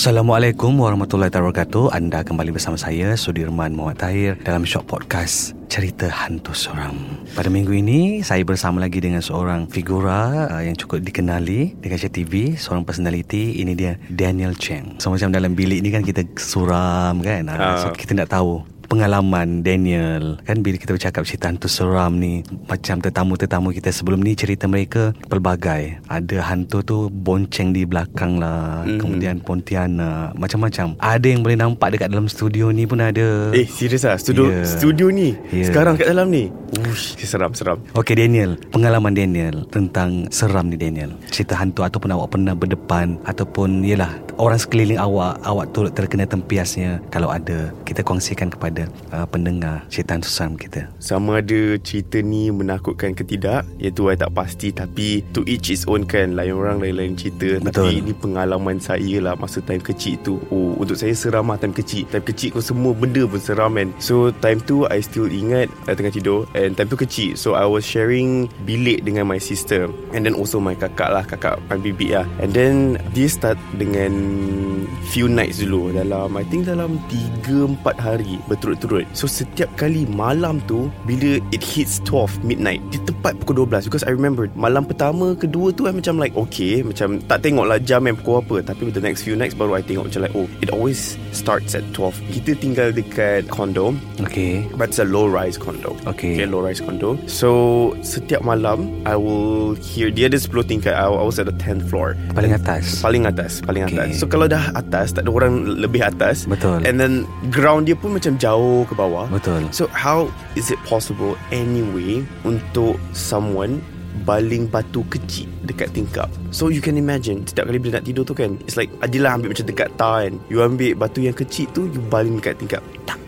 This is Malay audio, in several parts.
Assalamualaikum warahmatullahi wabarakatuh. Anda kembali bersama saya Sudirman Muhammad Tahir Dalam Shock Podcast Cerita Hantu Seram. Pada minggu ini Saya bersama lagi dengan seorang figura uh, Yang cukup dikenali Di kaca TV Seorang personality. Ini dia Daniel Cheng. So macam dalam bilik ni kan Kita suram kan? Uh. So kita nak tahu pengalaman Daniel. Kan bila kita bercakap cerita hantu seram ni macam tetamu-tetamu kita sebelum ni cerita mereka pelbagai. Ada hantu tu bonceng di belakang lah mm. kemudian Pontianak macam-macam. Ada yang boleh nampak dekat dalam studio ni pun ada. Eh serius lah studio yeah. studio ni? Yeah. sekarang kat dalam ni? Ush, seram seram Okay Daniel. Pengalaman Daniel tentang seram ni Daniel. Cerita hantu ataupun awak pernah berdepan ataupun yalah orang sekeliling awak awak turut terkena tempiasnya. Kalau ada kita kongsikan kepada kepada uh, pendengar cerita susam kita. Sama ada cerita ni menakutkan ke tidak, iaitu saya tak pasti tapi to each its own kan, lain orang lain-lain cerita. Betul. Tapi ini pengalaman saya lah masa time kecil tu. Oh, untuk saya seram lah time kecil. Time kecil kau semua benda pun seram kan. So time tu I still ingat I tengah tidur and time tu kecil. So I was sharing bilik dengan my sister and then also my kakak lah, kakak my bibi lah. And then dia start dengan few nights dulu dalam I think dalam 3 4 hari betul berturut-turut So setiap kali malam tu Bila it hits 12 midnight Dia tepat pukul 12 Because I remember Malam pertama Kedua tu I macam like Okay Macam tak tengok lah jam yang pukul apa. Tapi with the next few nights Baru I tengok macam like Oh it always starts at 12 Kita tinggal dekat condo. Okay. But it's a low rise condo. Okay, okay Low rise condo. So Setiap malam I will hear Dia ada 10 tingkat. I was at the 10th floor. Paling atas. Paling atas Paling okay. atas. So kalau dah atas Tak ada orang lebih atas. Betul. And then Ground dia pun macam jauh jauh ke bawah. Betul. So how is it possible anyway untuk someone baling batu kecil dekat tingkap. So you can imagine setiap kali bila nak tidur tu kan, it's like Adilah ambil macam dekat tar kan. You ambil batu yang kecil tu, you baling dekat tingkap. Tak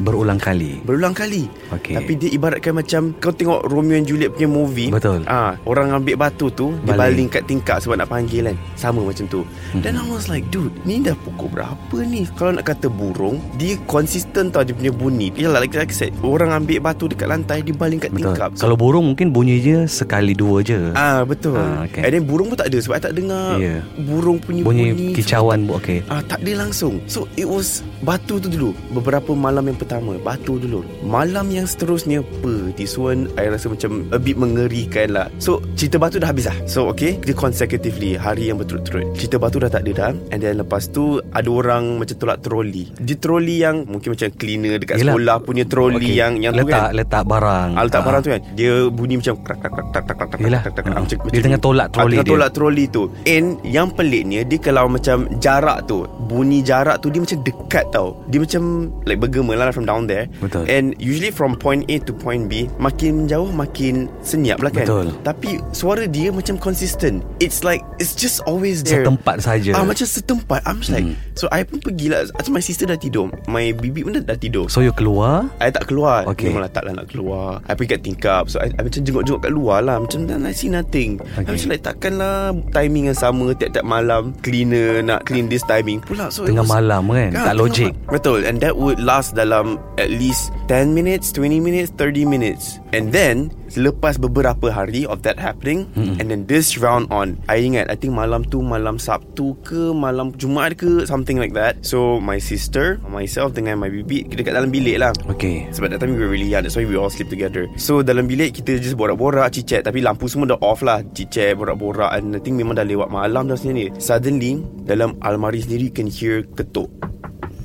Berulang kali Berulang kali okay. Tapi dia ibaratkan macam Kau tengok Romeo and Juliet punya movie Betul ah, Orang ambil batu tu Baling. Dia baling kat tingkap Sebab nak panggil kan Sama macam tu hmm. Then I was like Dude Ni dah pukul berapa ni Kalau nak kata burung Dia konsisten tau Dia punya bunyi Yalah like, like I said Orang ambil batu dekat lantai Dia baling kat betul. tingkap so, Kalau burung mungkin bunyi je Sekali dua je Ah Betul ah, okay. And then burung pun tak ada Sebab I tak dengar yeah. Burung punya bunyi Bunyi kicauan bu okay. ah, Tak ada langsung So it was Batu tu dulu Beberapa malam yang pertama Batu dulu Malam yang seterusnya apa This one I rasa macam A bit mengerikan lah. So Cerita batu dah habis lah. So okay Kita consecutively Hari yang berturut-turut. Cerita batu dah tak ada dah. And then lepas tu Ada orang macam tolak troli. Dia troli yang Mungkin macam cleaner Dekat Yelah. sekolah punya troli okay. Yang yang letak, tu kan. Letak barang. Ah, Letak ah. barang tu kan. Dia bunyi macam krak krak krak krak krak krak krak ah. Dia tengah tolak ah, troli dia. Tengah tolak troli tu. And yang peliknya Dia kalau macam jarak tu Bunyi jarak tu Dia macam dekat tau. Dia macam Like bergema lah from down there Betul. And usually from point A to point B Makin menjauh makin senyap lah kan Betul Tapi suara dia macam consistent It's like It's just always there Setempat saja. Ah Macam setempat I'm just hmm. So I pun pergi lah Atau my sister dah tidur. My bibi pun dah, dah tidur. So you keluar? I tak keluar. Okay. Memang lah tak lah nak keluar. I pergi kat tingkap. So I, I macam jenguk-jenguk kat luar lah. Macam I see nothing. Okay. I macam like takkan lah Timing yang sama. Tiap-tiap malam Cleaner Nak clean this timing. Pula so Tengah was, malam kan? Ya, Tak logik. Betul. And that would last dalam At least 10 minutes 20 minutes 30 minutes. And then Lepas beberapa hari Of that happening mm-hmm. And then this round on I ingat I think malam tu Malam Sabtu ke Malam Jumaat ke Something like that. So my sister Myself dengan my bibi Dekat dalam bilik lah. Okay. Sebab that time we were really young That's why we all sleep together. So dalam bilik Kita just borak-borak Cicet Tapi lampu semua dah off lah. Cicet borak-borak And I think memang dah lewat malam dah sini Suddenly Dalam almari sendiri You can hear ketuk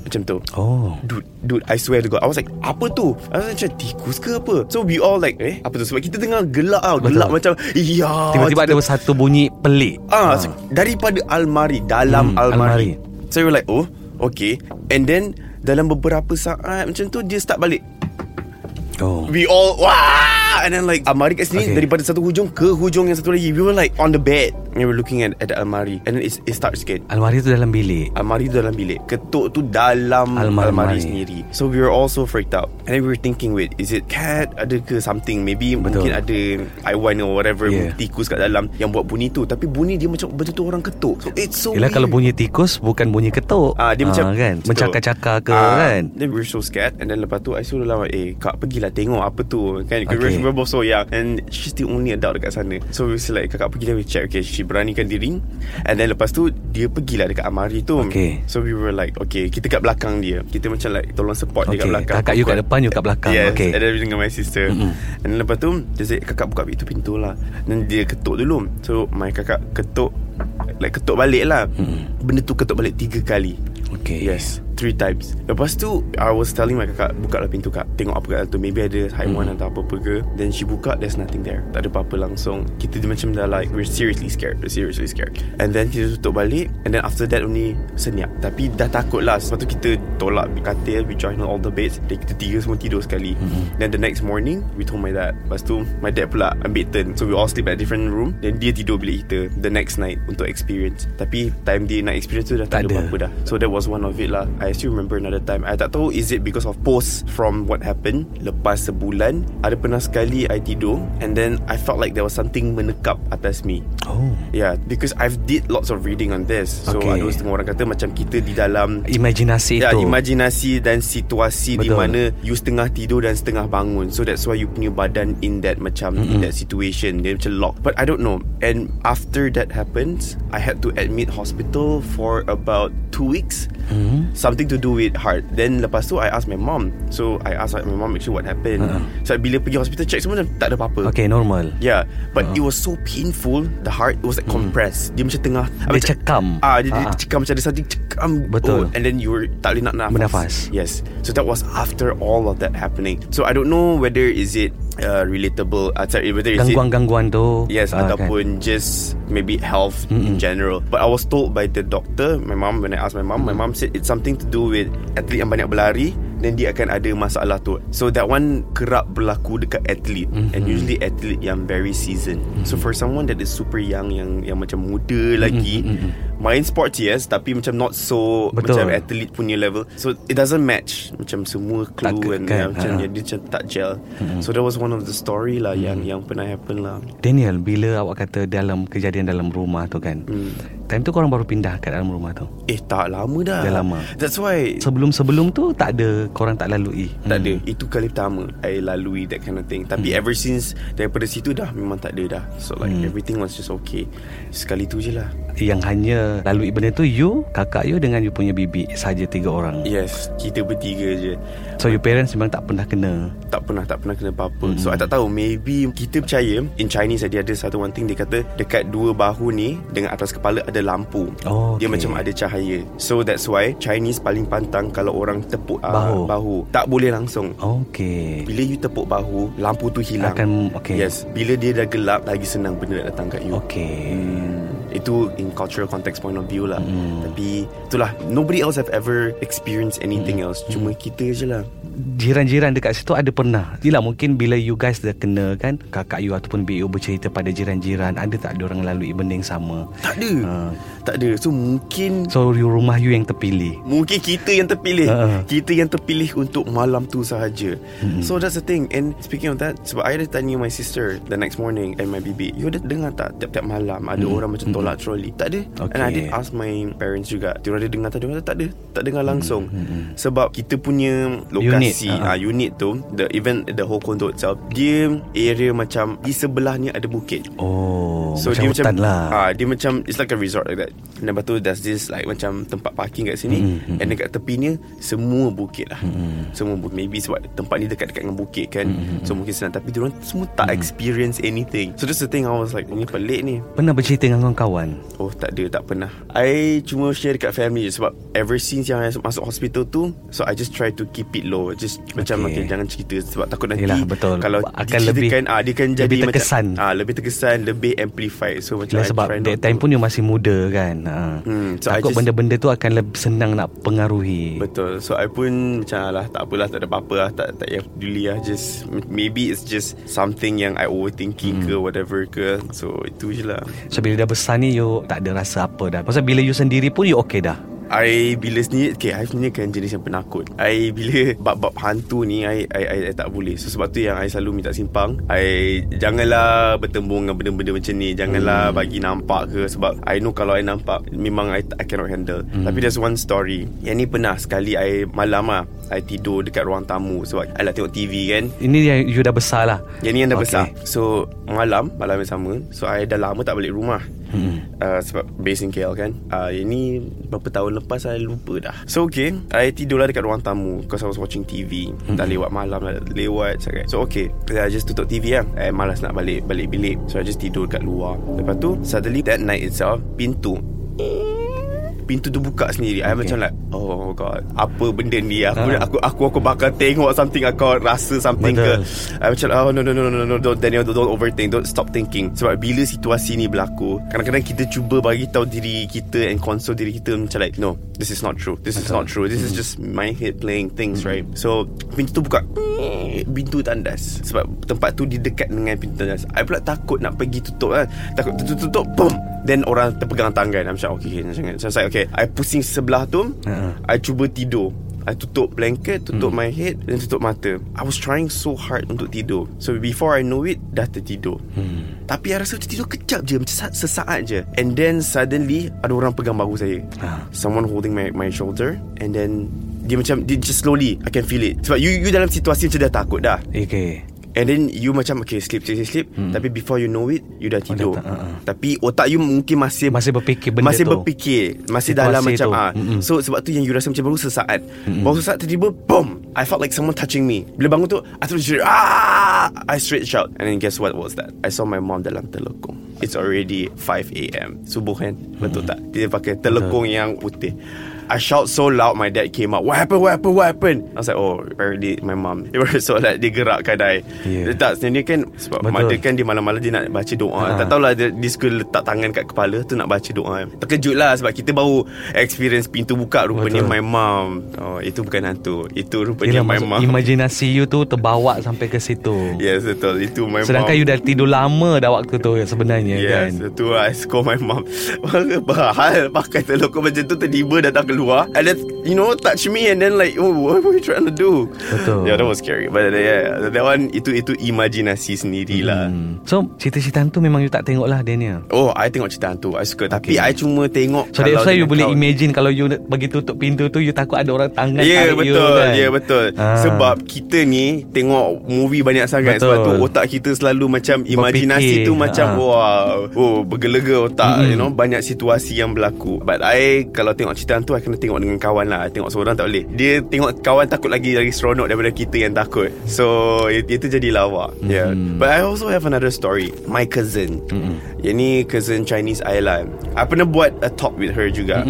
macam tu. Oh. Dude Dude I swear to God I was like Apa tu? I was like macam Tikus ke apa? So we all like Eh apa tu? Sebab kita tengah gelak tau Gelak macam Iya Tiba-tiba ada satu bunyi pelik. Ah, so, Daripada almari Dalam Hmm, almari. almari. So we were like Oh Okay. And then Dalam beberapa saat Macam tu Dia start balik. Oh. We all Wah And then like Almari kat sini Okay. Daripada satu hujung Ke hujung yang satu lagi. We were like On the bed. And we were looking at, at the almari. And then it, it starts again Almari tu dalam bilik. Almari tu dalam bilik. Ketuk tu dalam Almari. almari, sendiri. So we were also freaked out. And then we were thinking Wait is it cat Ada ke something? Maybe Betul. mungkin ada Haiwan or whatever Yeah. Tikus kat dalam Yang buat bunyi tu. Tapi bunyi dia macam Betul-betul orang ketuk. So it's so Yelah weird. kalau bunyi tikus Bukan bunyi ketuk. Ah, dia macam kan? betul. Mencakar-cakar ke Ah, kan? Then we were so scared. And then lepas tu I suruh lah Eh kak pergilah tengok apa tu. Kan? Okay. Okay. we were both so young. And she's the only adult dekat sana. So we like Kakak pergilah we check. Okay she beranikan diri. And then lepas tu Dia pergilah dekat amari tu. Okay. So we were like Okay kita kat belakang dia. Kita macam like Tolong support dia kat Okay, belakang. Kakak you kat depan, you kat belakang. Yes Okay. And then dengan my sister. Mm-mm. And then lepas tu Dia say Kakak buka pintu pintu lah. Dan dia ketuk dulu. So my kakak ketuk Like ketuk balik lah. Mm-mm. Benda tu ketuk balik tiga kali. Okay. Yes Three times. Lepas tu I was telling my kakak Buka lah pintu kak. Tengok apa kat dalam tu. Maybe ada haiwan Hmm. atau apa-apa ke. Then she buka There's nothing there. Tak ada apa-apa langsung. Kita macam dah like We're seriously scared. We're seriously scared. And then kita tutup balik. And then after that only Senyap. Tapi dah takut lah. Sebab tu kita tolak katil. We join all the beds. Dan kita tiga semua tidur sekali. Hmm. Then the next morning We told my dad. Lepas tu My dad pula ambil turn. So we all sleep at different room. Then dia tidur bilik kita The next night Untuk experience. Tapi time dia nak experience tu Dah Tak tak, ada ada. apa-apa dah. So that was one of it lah. I still remember another time I tak tahu Is it because of post From what happened Lepas sebulan Ada pernah sekali I tidur And then I felt like There was something menekap Atas me Oh Yeah Because I've did lots of reading on this So Okay. ada setengah orang kata Macam kita di dalam Imajinasi Ya, tu imajinasi dan situasi di Betul. mana you setengah tidur dan setengah bangun. So that's why you punya badan in that macam mm-hmm. in that situation. Dia macam lock. But I don't know. And after that happens, I had to admit hospital for about two weeks. Hmm? Something to do with heart. Then lepas tu I asked my mom. So I asked my mom actually what happened. Uh-uh. So bila pergi hospital check semua tak ada apa-apa. Okay normal Yeah, but Uh-uh. it was so painful. The heart it was like compressed. Dia macam tengah Dia macam- cekam. Ah, dia, dia Ah. cekam macam ada something cekam. Betul. Oh, and then you were tak boleh nak nafas. Bernafas. Yes. So that was after all of that happening. So I don't know whether is it uh, relatable. Uh, sorry, whether is it Gangguan-gangguan tu Yes, ah, ataupun just maybe health in general. But I was told by the doctor, my mom, when I asked my mom, my mom said it's something to do with athlete yang banyak berlari, then dia akan ada masalah tu. So that one kerap berlaku dekat athlete and usually athlete yang very seasoned. So for someone that is super young, yang yang macam muda lagi, main sports yes, tapi macam not so Betul. macam athlete punya level. So it doesn't match macam semua Tak clue ke- and kan, macam ha. dia, macam tak gel. So that was one of the story lah yang yang pernah happen lah. Daniel bila awak kata dalam kejadian dalam rumah tu kan Hmm. Time tu korang baru pindah kat dalam rumah tu Eh tak lama dah Dah lama. That's why Sebelum-sebelum tu tak ada Korang tak lalui Tak ada Itu kali pertama I lalui that kind of thing Tapi ever since Daripada situ dah Memang tak ada dah So like everything was just okay Sekali tu je lah Yang hanya lalui benda tu You Kakak you dengan you punya bibi Saja tiga orang? Yes Kita bertiga je. So your parents memang tak pernah kena? Tak pernah Tak pernah kena apa-apa. So I tak tahu Maybe Kita percaya In Chinese dia ada satu one thing Dia kata Dekat dua bahu ni Dengan atas kepala ada lampu. Oh, Dia okay. macam ada cahaya. So that's why Chinese paling pantang Kalau orang tepuk ah, Bahu. bahu. Tak boleh langsung. Okay. Bila you tepuk bahu Lampu tu hilang. Akan- okay. Yes Bila dia dah gelap Lagi senang benda nak datang kat you. Okay. Hmm, Itu in cultural context point of view lah. Hmm. Tapi Itulah. Nobody else have ever Experienced anything Hmm. else. Cuma kita je lah. Jiran-jiran dekat situ ada pernah? Yelah mungkin bila you guys dah kena kan? Kakak you ataupun you bercerita pada jiran-jiran Ada tak ada orang lalui benda yang sama? Tak ada. Ha. Tak ada. So mungkin So rumah you yang terpilih? Mungkin kita yang terpilih. Ha. Kita yang terpilih Untuk malam tu sahaja. So that's the thing. And speaking of that Sebab I ada tanya my sister The next morning And my bibi You ada dengar tak Tiap-tiap malam Ada orang macam Tolak trolley Tak ada. Okay. And I did ask my parents juga. Diorang ada dengar tak Diorang kata tak ada. Tak dengar langsung. Sebab kita punya Lokasi Unit, ah. uh, unit tu the Even the whole condo itself Dia area macam Di sebelahnya ada bukit. Oh So Macam dia hutan macam lah. ah, Dia macam It's like a resort like that. Dan lepas tu There's this like Macam tempat parking kat sini. Mm-hmm, And dekat tepinya Semua bukit lah. Semua bukit. Maybe sebab Tempat ni dekat-dekat dengan bukit kan? Mm-hmm, So mungkin senang. Tapi diorang semua tak experience anything. So that's the thing. I was like Ini pelik ni. Pernah bercerita dengan kawan-kawan Oh tak ada Tak pernah I cuma share dekat family je Sebab ever since yang I masuk hospital tu So I just try to keep it low Just macam Okay. okay, Jangan cerita Sebab takut nanti Yelah, betul. Kalau Akan lebih- diceritakan, ah, Dia kan jadi lebih terkesan. macam, ah, Lebih terkesan Lebih amplified So macam Yelah, I sebab that time to. pun you masih muda kan ha. Hmm, so I Takut just- benda-benda tu akan lebih senang nak pengaruhi Betul So I pun Macam lah Tak apalah Tak ada apa-apa lah Tak, tak payah peduli lah Just Maybe it's just Something yang I overthinking ke Whatever ke So itu je lah So bila dah besar ni You tak ada rasa apa dah. Pasal bila you sendiri pun You okay dah? I bila sendiri Okay I sebenarnya kan jenis yang penakut. I bila Bab-bab hantu ni I, I, I, I tak boleh. So sebab tu yang I selalu minta simpang. I Janganlah bertembung dengan benda-benda macam ni. Janganlah bagi nampak ke. Sebab I know kalau I nampak Memang I, I cannot handle. Tapi there's one story. Yang ni pernah sekali I malam lah I tidur dekat ruang tamu. Sebab I nak tengok TV kan. Ini yang you dah besar lah. Yang ni yang dah okay. besar. So malam Malam yang sama. So I dah lama tak balik rumah hmm. uh, Sebab based in KL kan. Uh, Yang ni Berapa tahun lepas I lupa dah. So okay. I tidur lah dekat ruang tamu. Because I was watching TV hmm. Dah lewat malam dah Lewat sangat. So okay. I just tutup TV lah. I malas nak balik. Balik bilik. So I just tidur kat luar. Lepas tu Suddenly that night itself Pintu Pintu tu buka sendiri. I macam like Oh god Apa benda ni? Aku Ha. aku aku, aku bakal tengok something Aku rasa something Betul. ke I macam oh no no no no no don't Daniel don't, don't overthink. Don't stop thinking. Sebab bila situasi ni berlaku kadang-kadang kita cuba bagi tahu diri kita and console diri kita macam like no this is not true. This is not true. This is just my head playing things right? So pintu tu buka pintu tandas. Sebab tempat tu di dekat dengan pintu tandas. I pula takut nak pergi tutup kan takut tutup tutup boom. Then orang terpegang tangan. I'm macam okay, okay jangan so like okay I pusing sebelah tu Ha. I cuba tidur. I tutup blanket Tutup my head Dan tutup mata. I was trying so hard Untuk tidur. So before I know it Dah tertidur. Hmm. Tapi I rasa macam tidur kejap je Macam sa- sesaat je. And then suddenly Ada orang pegang bahu saya. Ah. Someone holding my my shoulder. And then Dia macam Dia just slowly I can feel it. Sebab you you dalam situasi Macam dah takut dah. Okay And then you macam Okay sleep sleep sleep, sleep. Hmm. Tapi before you know it You dah tidur dah tak, uh-uh. Tapi otak you mungkin masih Masih berfikir benda Masih tu. berfikir Masih Situasi dalam macam tu. ah. Mm-mm. So sebab tu yang you rasa macam baru sesaat Baru sesaat tiba-tiba Boom I felt like someone touching me Bila bangun tu I terus jadi ah! I straight shout And then guess what was that I saw my mom dalam telekung It's already 5 a.m. Subuh kan Betul tak Dia pakai telekung yang putih I shout so loud My dad came up What happened? What happened? What happened? I was like oh Apparently my mom It was so like Dia gerakkan I. Yeah. Dia tak sebenarnya kan Sebab Betul. mother kan Dia malam-malam dia nak baca doa. Ha. Tak tahulah dia, dia suka letak tangan kat kepala Tu nak baca doa. Terkejut lah Sebab kita baru Experience pintu buka Rupanya Betul. my mom Oh itu bukan hantu. Itu rupanya Yelah, my mom Imajinasi you tu Terbawa sampai ke situ. Yes betul. Itu my Sedangkan mom you dah tidur lama dah waktu tu sebenarnya Yes kan? Itu I scold my mom Bahal Pakai telekong macam tu Tiba-tiba datang keluar And then You know Touch me And then like Oh what were you trying to do Betul. Yeah that was scary But uh, yeah That one Itu itu imajinasi sendirilah hmm. So cerita-cerita tu memang you tak tengok lah Daniel Oh I tengok cerita hantu I suka Tapi Okay. I cuma tengok So that's why you boleh imagine Kalau you bagi tutup pintu tu You takut ada orang tangan yeah, tarik you betul kan? Ya yeah, betul Ah. Sebab kita ni Tengok movie banyak sangat Betul. Sebab tu otak kita selalu macam Imajinasi tu macam Ah. Wow Oh bergelega otak Mm-mm. You know Banyak situasi yang berlaku But I Kalau tengok cerita tu I kena tengok dengan kawan lah I Tengok seorang tak boleh. Dia tengok kawan takut lagi Lagi seronok daripada kita yang takut. So it, Itu jadi lawak Yeah. Mm. But I also have another story. My cousin. Mm-mm. Yang ni cousin Chinese Island. I pernah buat a talk with her juga.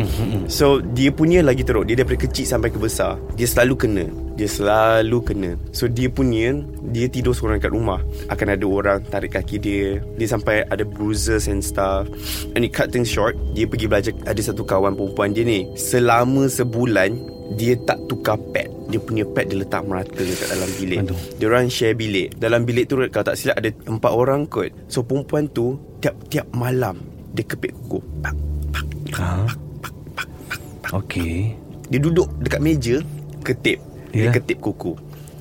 So dia punya lagi teruk. Dia daripada kecil sampai ke besar. Dia selalu kena Dia selalu kena. So dia punya Dia tidur seorang kat rumah. Akan ada orang tarik kaki dia. Dia sampai ada bruises and stuff. And it cut things short. Dia pergi belajar Ada satu kawan perempuan dia ni. Selama sebulan Dia tak tukar pad. Dia punya pad dia letak merata Dekat dalam bilik. Aduh. dia orang share bilik. Dalam bilik tu Kalau tak silap ada Empat orang kot. So perempuan tu Tiap-tiap malam Dia kepit kuku pak, pak, pak, pak, pak, pak, pak, pak. Okay Dia duduk dekat meja Ketip Dia Yeah. ketip kuku.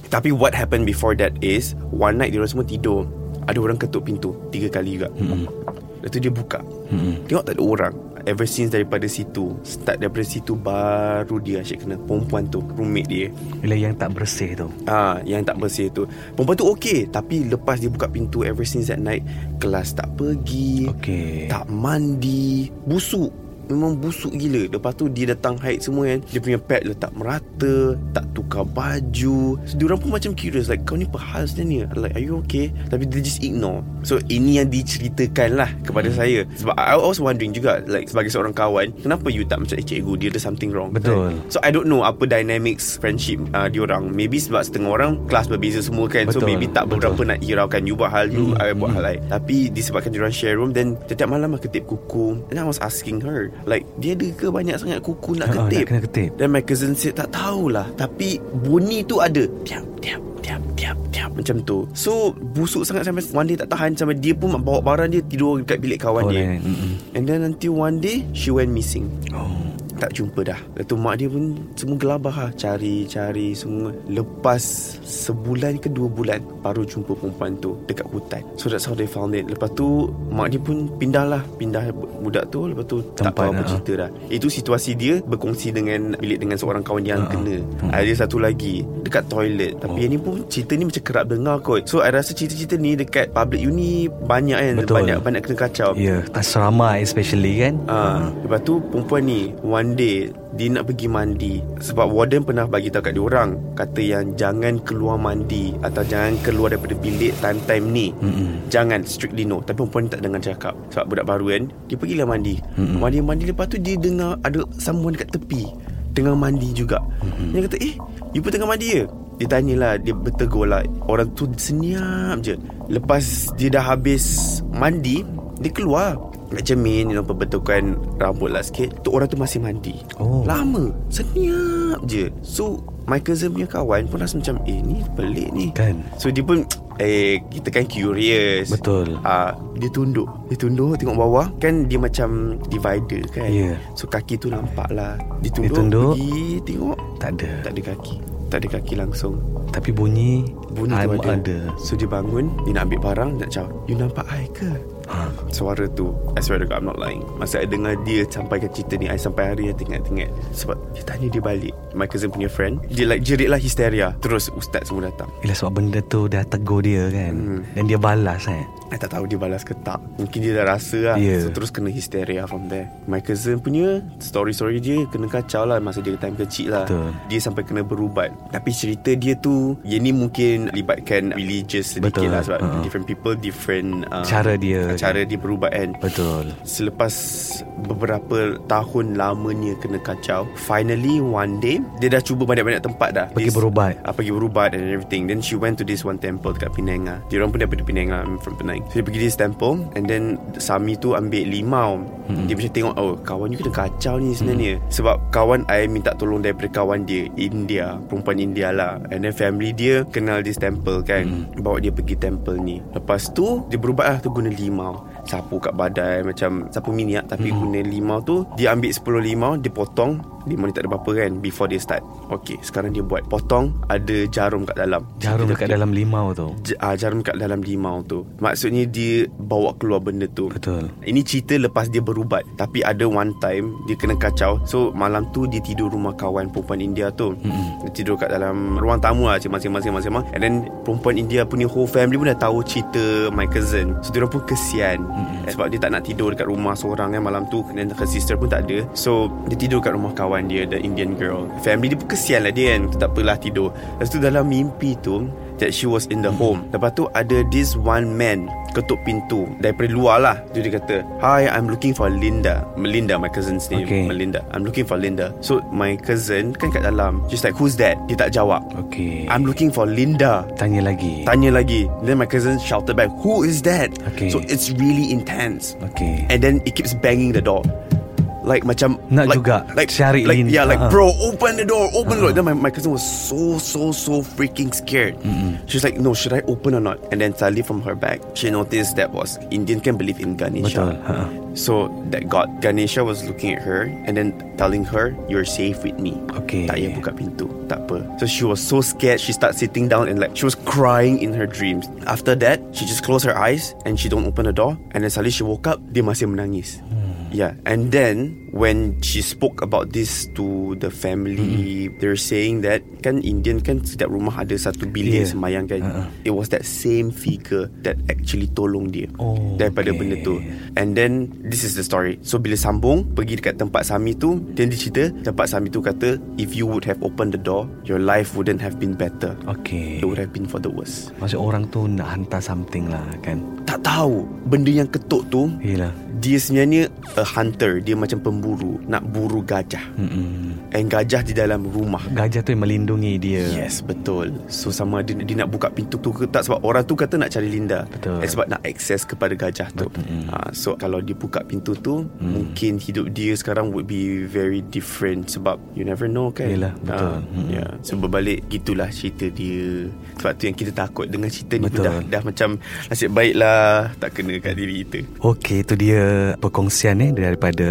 Tapi what happened before that is One night dia orang semua tidur. Ada orang ketuk pintu Tiga kali juga. Mm-mm. Lepas tu dia buka. Hmm. Tengok tak ada orang. Ever since daripada situ Start daripada situ Baru dia asyik kena Perempuan tu Roommate dia. Bila yang tak bersih tu. Ah, Yang tak bersih tu. Perempuan tu okey Tapi lepas dia buka pintu Ever since that night Kelas tak pergi Okey. Tak mandi Busuk Memang busuk gila. Lepas tu dia datang haid semua kan. Dia punya pad letak merata Tak tukar baju. So diorang pun macam curious Like kau ni apa hal sebenarnya Like are you okay? Tapi dia just ignore. So ini yang diceritakan lah Kepada saya. Sebab I, I was wondering juga Like sebagai seorang kawan Kenapa you tak macam Eh cikgu dia ada something wrong? Betul. Kan? So I don't know Apa dynamics friendship uh, diorang Maybe sebab setengah orang Kelas berbeza semua kan. So Betul, maybe tak betul. beberapa nak hiraukan You buat hal you Hmm, I buat hal lain Tapi disebabkan diorang share room Then setiap malam lah ketip kuku. And I was asking her Like dia ada ke banyak sangat kuku nak Ah, ketip? nak kena ketip. Then my cousin said Tak tahulah. Tapi bunyi tu ada. Tiap tiap tiap tiap tiap Macam tu. So busuk sangat sampai One day tak tahan. Sampai dia pun bawa barang dia Tidur dekat bilik kawan Oh, dia. Mm-mm. And then until one day She went missing. Oh tak jumpa dah. Lepas tu mak dia pun Semua gelabah lah. Cari-cari semua. Lepas Sebulan ke dua bulan Baru jumpa perempuan tu Dekat hutan. So that's how they found it. Lepas tu Mak dia pun pindah lah. Pindah budak tu. Lepas tu Tak Tempat, tahu apa cerita dah. Itu situasi dia Berkongsi dengan Bilik dengan seorang kawan Yang Ha. kena. Hmm. Ada satu lagi Dekat toilet. Tapi Oh. yang ni pun Cerita ni macam kerap dengar kot. So I rasa cerita-cerita ni Dekat public uni Banyak kan. Betul. Banyak banyak kena kacau. Ya yeah. Asrama especially kan? Ah, lepas tu perempuan ni one day dia nak pergi mandi sebab warden pernah bagi tahu kat dia orang kata yang jangan keluar mandi atau jangan keluar daripada bilik time-time ni. Mm-mm. Jangan strictly no Tapi perempuan ni tak dengar cakap Sebab budak baru kan Dia pergilah mandi Mm-mm. Mandi-mandi lepas tu Dia dengar Ada someone dekat tepi Tengah mandi juga Mm-mm. Dia kata eh You pun tengah mandi ke Dia tanyalah Dia bertegur lah Orang tu senyap je Lepas dia dah habis Mandi Dia keluar cermin You know Perbetulkan rambut lah sikit. Tu orang tu masih mandi. Oh. Lama. Senyap je. So My cousin punya kawan pun rasa macam Eh ni pelik ni. Kan? So dia pun Eh kita kan curious. Betul. Ah, Dia tunduk. Dia tunduk tengok bawah. Kan dia macam Divider kan? Ya. So kaki tu nampak lah. Dia tunduk, Dia tunduk. Pergi tengok. Tak ada. Tak ada kaki. Tak ada kaki langsung. Tapi bunyi Bunyi tu ada. ada. So dia bangun Dia nak ambil barang Nak cakap You nampak I ke. Suara tu I swear to God I'm not lying. Masa I dengar dia Sampaikan cerita ni I sampai hari I tengok-tengok Sebab dia tanya dia balik My cousin punya friend Dia like jerit lah hysteria Terus ustaz semua datang. Yelah sebab benda tu Dah tegur dia kan. Hmm. Dan dia balas eh I tak tahu dia balas ke tak Mungkin dia dah rasa lah Ya. So terus kena hysteria from there My cousin punya Story-story dia Kena kacau lah Masa dia time kecil lah Betul. Dia sampai kena berubat Tapi cerita dia tu Yang ni mungkin Libatkan religious sedikit Betul. lah Sebab Uh-uh. different people Different uh, Cara dia. Cara dia berubat kan Betul Selepas beberapa tahun lamanya kena kacau Finally one day Dia dah cuba banyak-banyak tempat dah Pergi Dia- berubat. uh, Pergi berubat and everything Then she went to this one temple dekat Penang lah Dia orang pun daripada Penang lah I'm from Penang So dia pergi this temple And then Sami tu ambil limau hmm. Dia macam tengok Oh kawan you kena kacau ni sebenarnya hmm. Sebab kawan I minta tolong daripada kawan dia India Perempuan India lah And then family dia Kenal this temple kan hmm. Bawa dia pergi temple ni Lepas tu Dia berubat lah tu guna limau Sapu kat badan Macam sapu minyak Tapi hmm. guna limau tu Dia ambil 10 limau Dia potong Limau ni tak ada apa-apa kan Before dia start. Okay sekarang dia buat Potong Ada jarum kat dalam. Jarum dekat dalam limau tu? J- uh, jarum kat dalam limau tu. Maksudnya dia bawa keluar benda tu. Betul. Ini cerita lepas dia berubat Tapi ada one time Dia kena kacau. So malam tu dia tidur rumah kawan perempuan India tu. Mm-mm. Dia tidur kat dalam ruang tamu lah Masing-masing And then perempuan India punya whole family pun dah tahu cerita my cousin. So dia pun kesian Mm-mm. Sebab dia tak nak tidur dekat rumah seorang kan malam tu. Dan her sister pun tak ada. So dia tidur kat rumah kawan dia The Indian girl. Family dia pun kesian lah dia kan. Tak apalah tidur. Lepas tu dalam mimpi tu That she was in the home. Lepas tu ada this one man Ketuk pintu Daripada luar lah Dia dia kata Hi I'm looking for Linda. Melinda my cousin's name Okay. Melinda. I'm looking for Linda. So my cousin Kan kat dalam She's like who's that? Dia tak jawab. Okay. I'm looking for Linda. Tanya lagi. Tanya lagi. Then my cousin shouted back Who is that? Okay. So it's really intense. Okay. And then it keeps banging the door like macam Nak like, juga like cari like lin- yeah like uh-uh. bro open the door open the door. Then my, my cousin was so so so freaking scared. She's like no should I open or not? And then suddenly from her back she noticed that was Indian can believe in Ganesha. Betul, uh-uh. so that God Ganesha was looking at her and then telling her you're safe with me. Okay. tak payah buka pintu tak apa. So she was so scared she started sitting down and like she was crying in her dreams. After that she just closed her eyes and she don't open the door. And then suddenly she woke up dia masih menangis Yeah, and then when she spoke about this to the family, they're saying that kan Indian kan setiap rumah ada satu bilik Yeah. semayang kan. Uh-uh. It was that same figure that actually tolong dia Oh, daripada okay. benda tu. And then this is the story. So bila sambung pergi dekat tempat Sami tu, then dia cerita tempat Sami tu kata if you would have opened the door, your life wouldn't have been better. Okay It would have been for the worse. Maksud orang tu nak hantar something lah kan Tak tahu benda yang ketuk tu Yelah dia sebenarnya a hunter, dia macam pemburu nak buru gajah. Mm-mm. And gajah di dalam rumah Gajah tu yang melindungi dia Yes betul So sama ada dia nak buka pintu tu ke tak Sebab orang tu kata nak cari Linda Betul. Eh, Sebab nak akses kepada gajah tu Betul. ha, So kalau dia buka pintu tu Mungkin hidup dia sekarang Would be very different Sebab you never know kan Yelah, betul. ha, Mm. Ya So berbalik Gitulah cerita dia Sebab tu yang kita takut Dengan cerita ni Betul. dah, dah macam Nasib baik lah Tak kena kat diri kita Okey, itu dia perkongsian eh daripada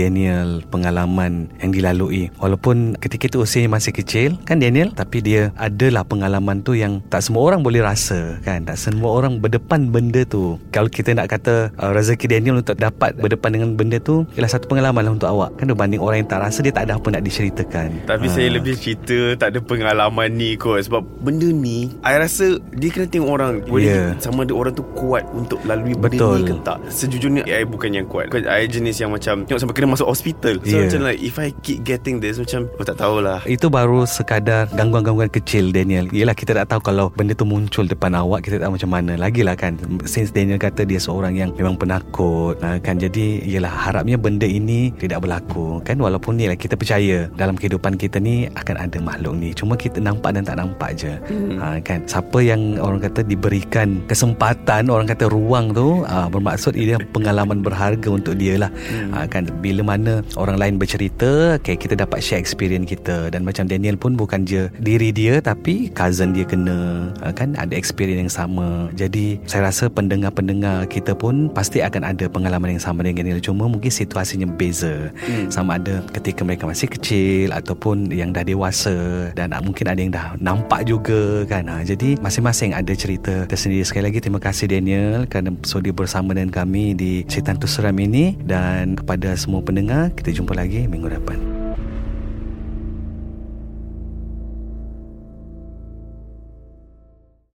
Daniel pengalaman yang dilalui. Walaupun ketika itu usianya masih kecil kan Daniel, tapi dia adalah pengalaman tu yang tak semua orang boleh rasa kan. Tak semua orang berdepan benda tu. Kalau kita nak kata uh, rezeki Daniel untuk dapat berdepan dengan benda tu ialah satu pengalaman lah untuk awak. Kan berbanding orang yang tak rasa dia tak ada apa nak diceritakan. Tapi Ah. saya lebih cerita Tak ada pengalaman ni kot Sebab benda ni I rasa Dia kena tengok orang Boleh Yeah. Sama ada orang tu kuat Untuk lalui benda Betul. ni ke tak Sejujurnya I bukan yang kuat I jenis yang macam Tengok sampai kena masuk hospital. So Yeah. macam like If I keep getting this Macam Oh tak tahulah. Itu baru sekadar gangguan-gangguan kecil Daniel. Yelah kita tak tahu kalau benda tu muncul depan awak Kita tak tahu macam mana Lagilah kan. Since Daniel kata dia seorang yang memang penakut uh, kan. Jadi yelah harapnya benda ini tidak berlaku Kan. Walaupun ni lah kita percaya Dalam kehidupan kita ni akan ada makhluk ni. Cuma kita nampak dan tak nampak je hmm. uh, kan. Siapa yang orang kata diberikan kesempatan Orang kata ruang tu uh, Bermaksud ia pengalaman berharga untuk dia lah hmm. kan. Bila mana orang lain bercerita okay, Kita dapat share experience kita. Dan macam Daniel pun bukan je diri dia Tapi cousin dia kena uh, kan Ada experience yang sama. Jadi saya rasa pendengar-pendengar kita pun Pasti akan ada pengalaman yang sama dengan Daniel. Cuma mungkin situasinya beza. Hmm. Sama ada ketika mereka masih kecil Ataupun yang dah dewasa Dan uh, mungkin ada yang dah nampak juga kan. Uh, Jadi masing-masing ada cerita tersendiri. Sekali lagi terima kasih Daniel Kerana sudi bersama dengan kami Di Cerita Seram ini. Dan kepada semua pendengar Kita jumpa lagi minggu depan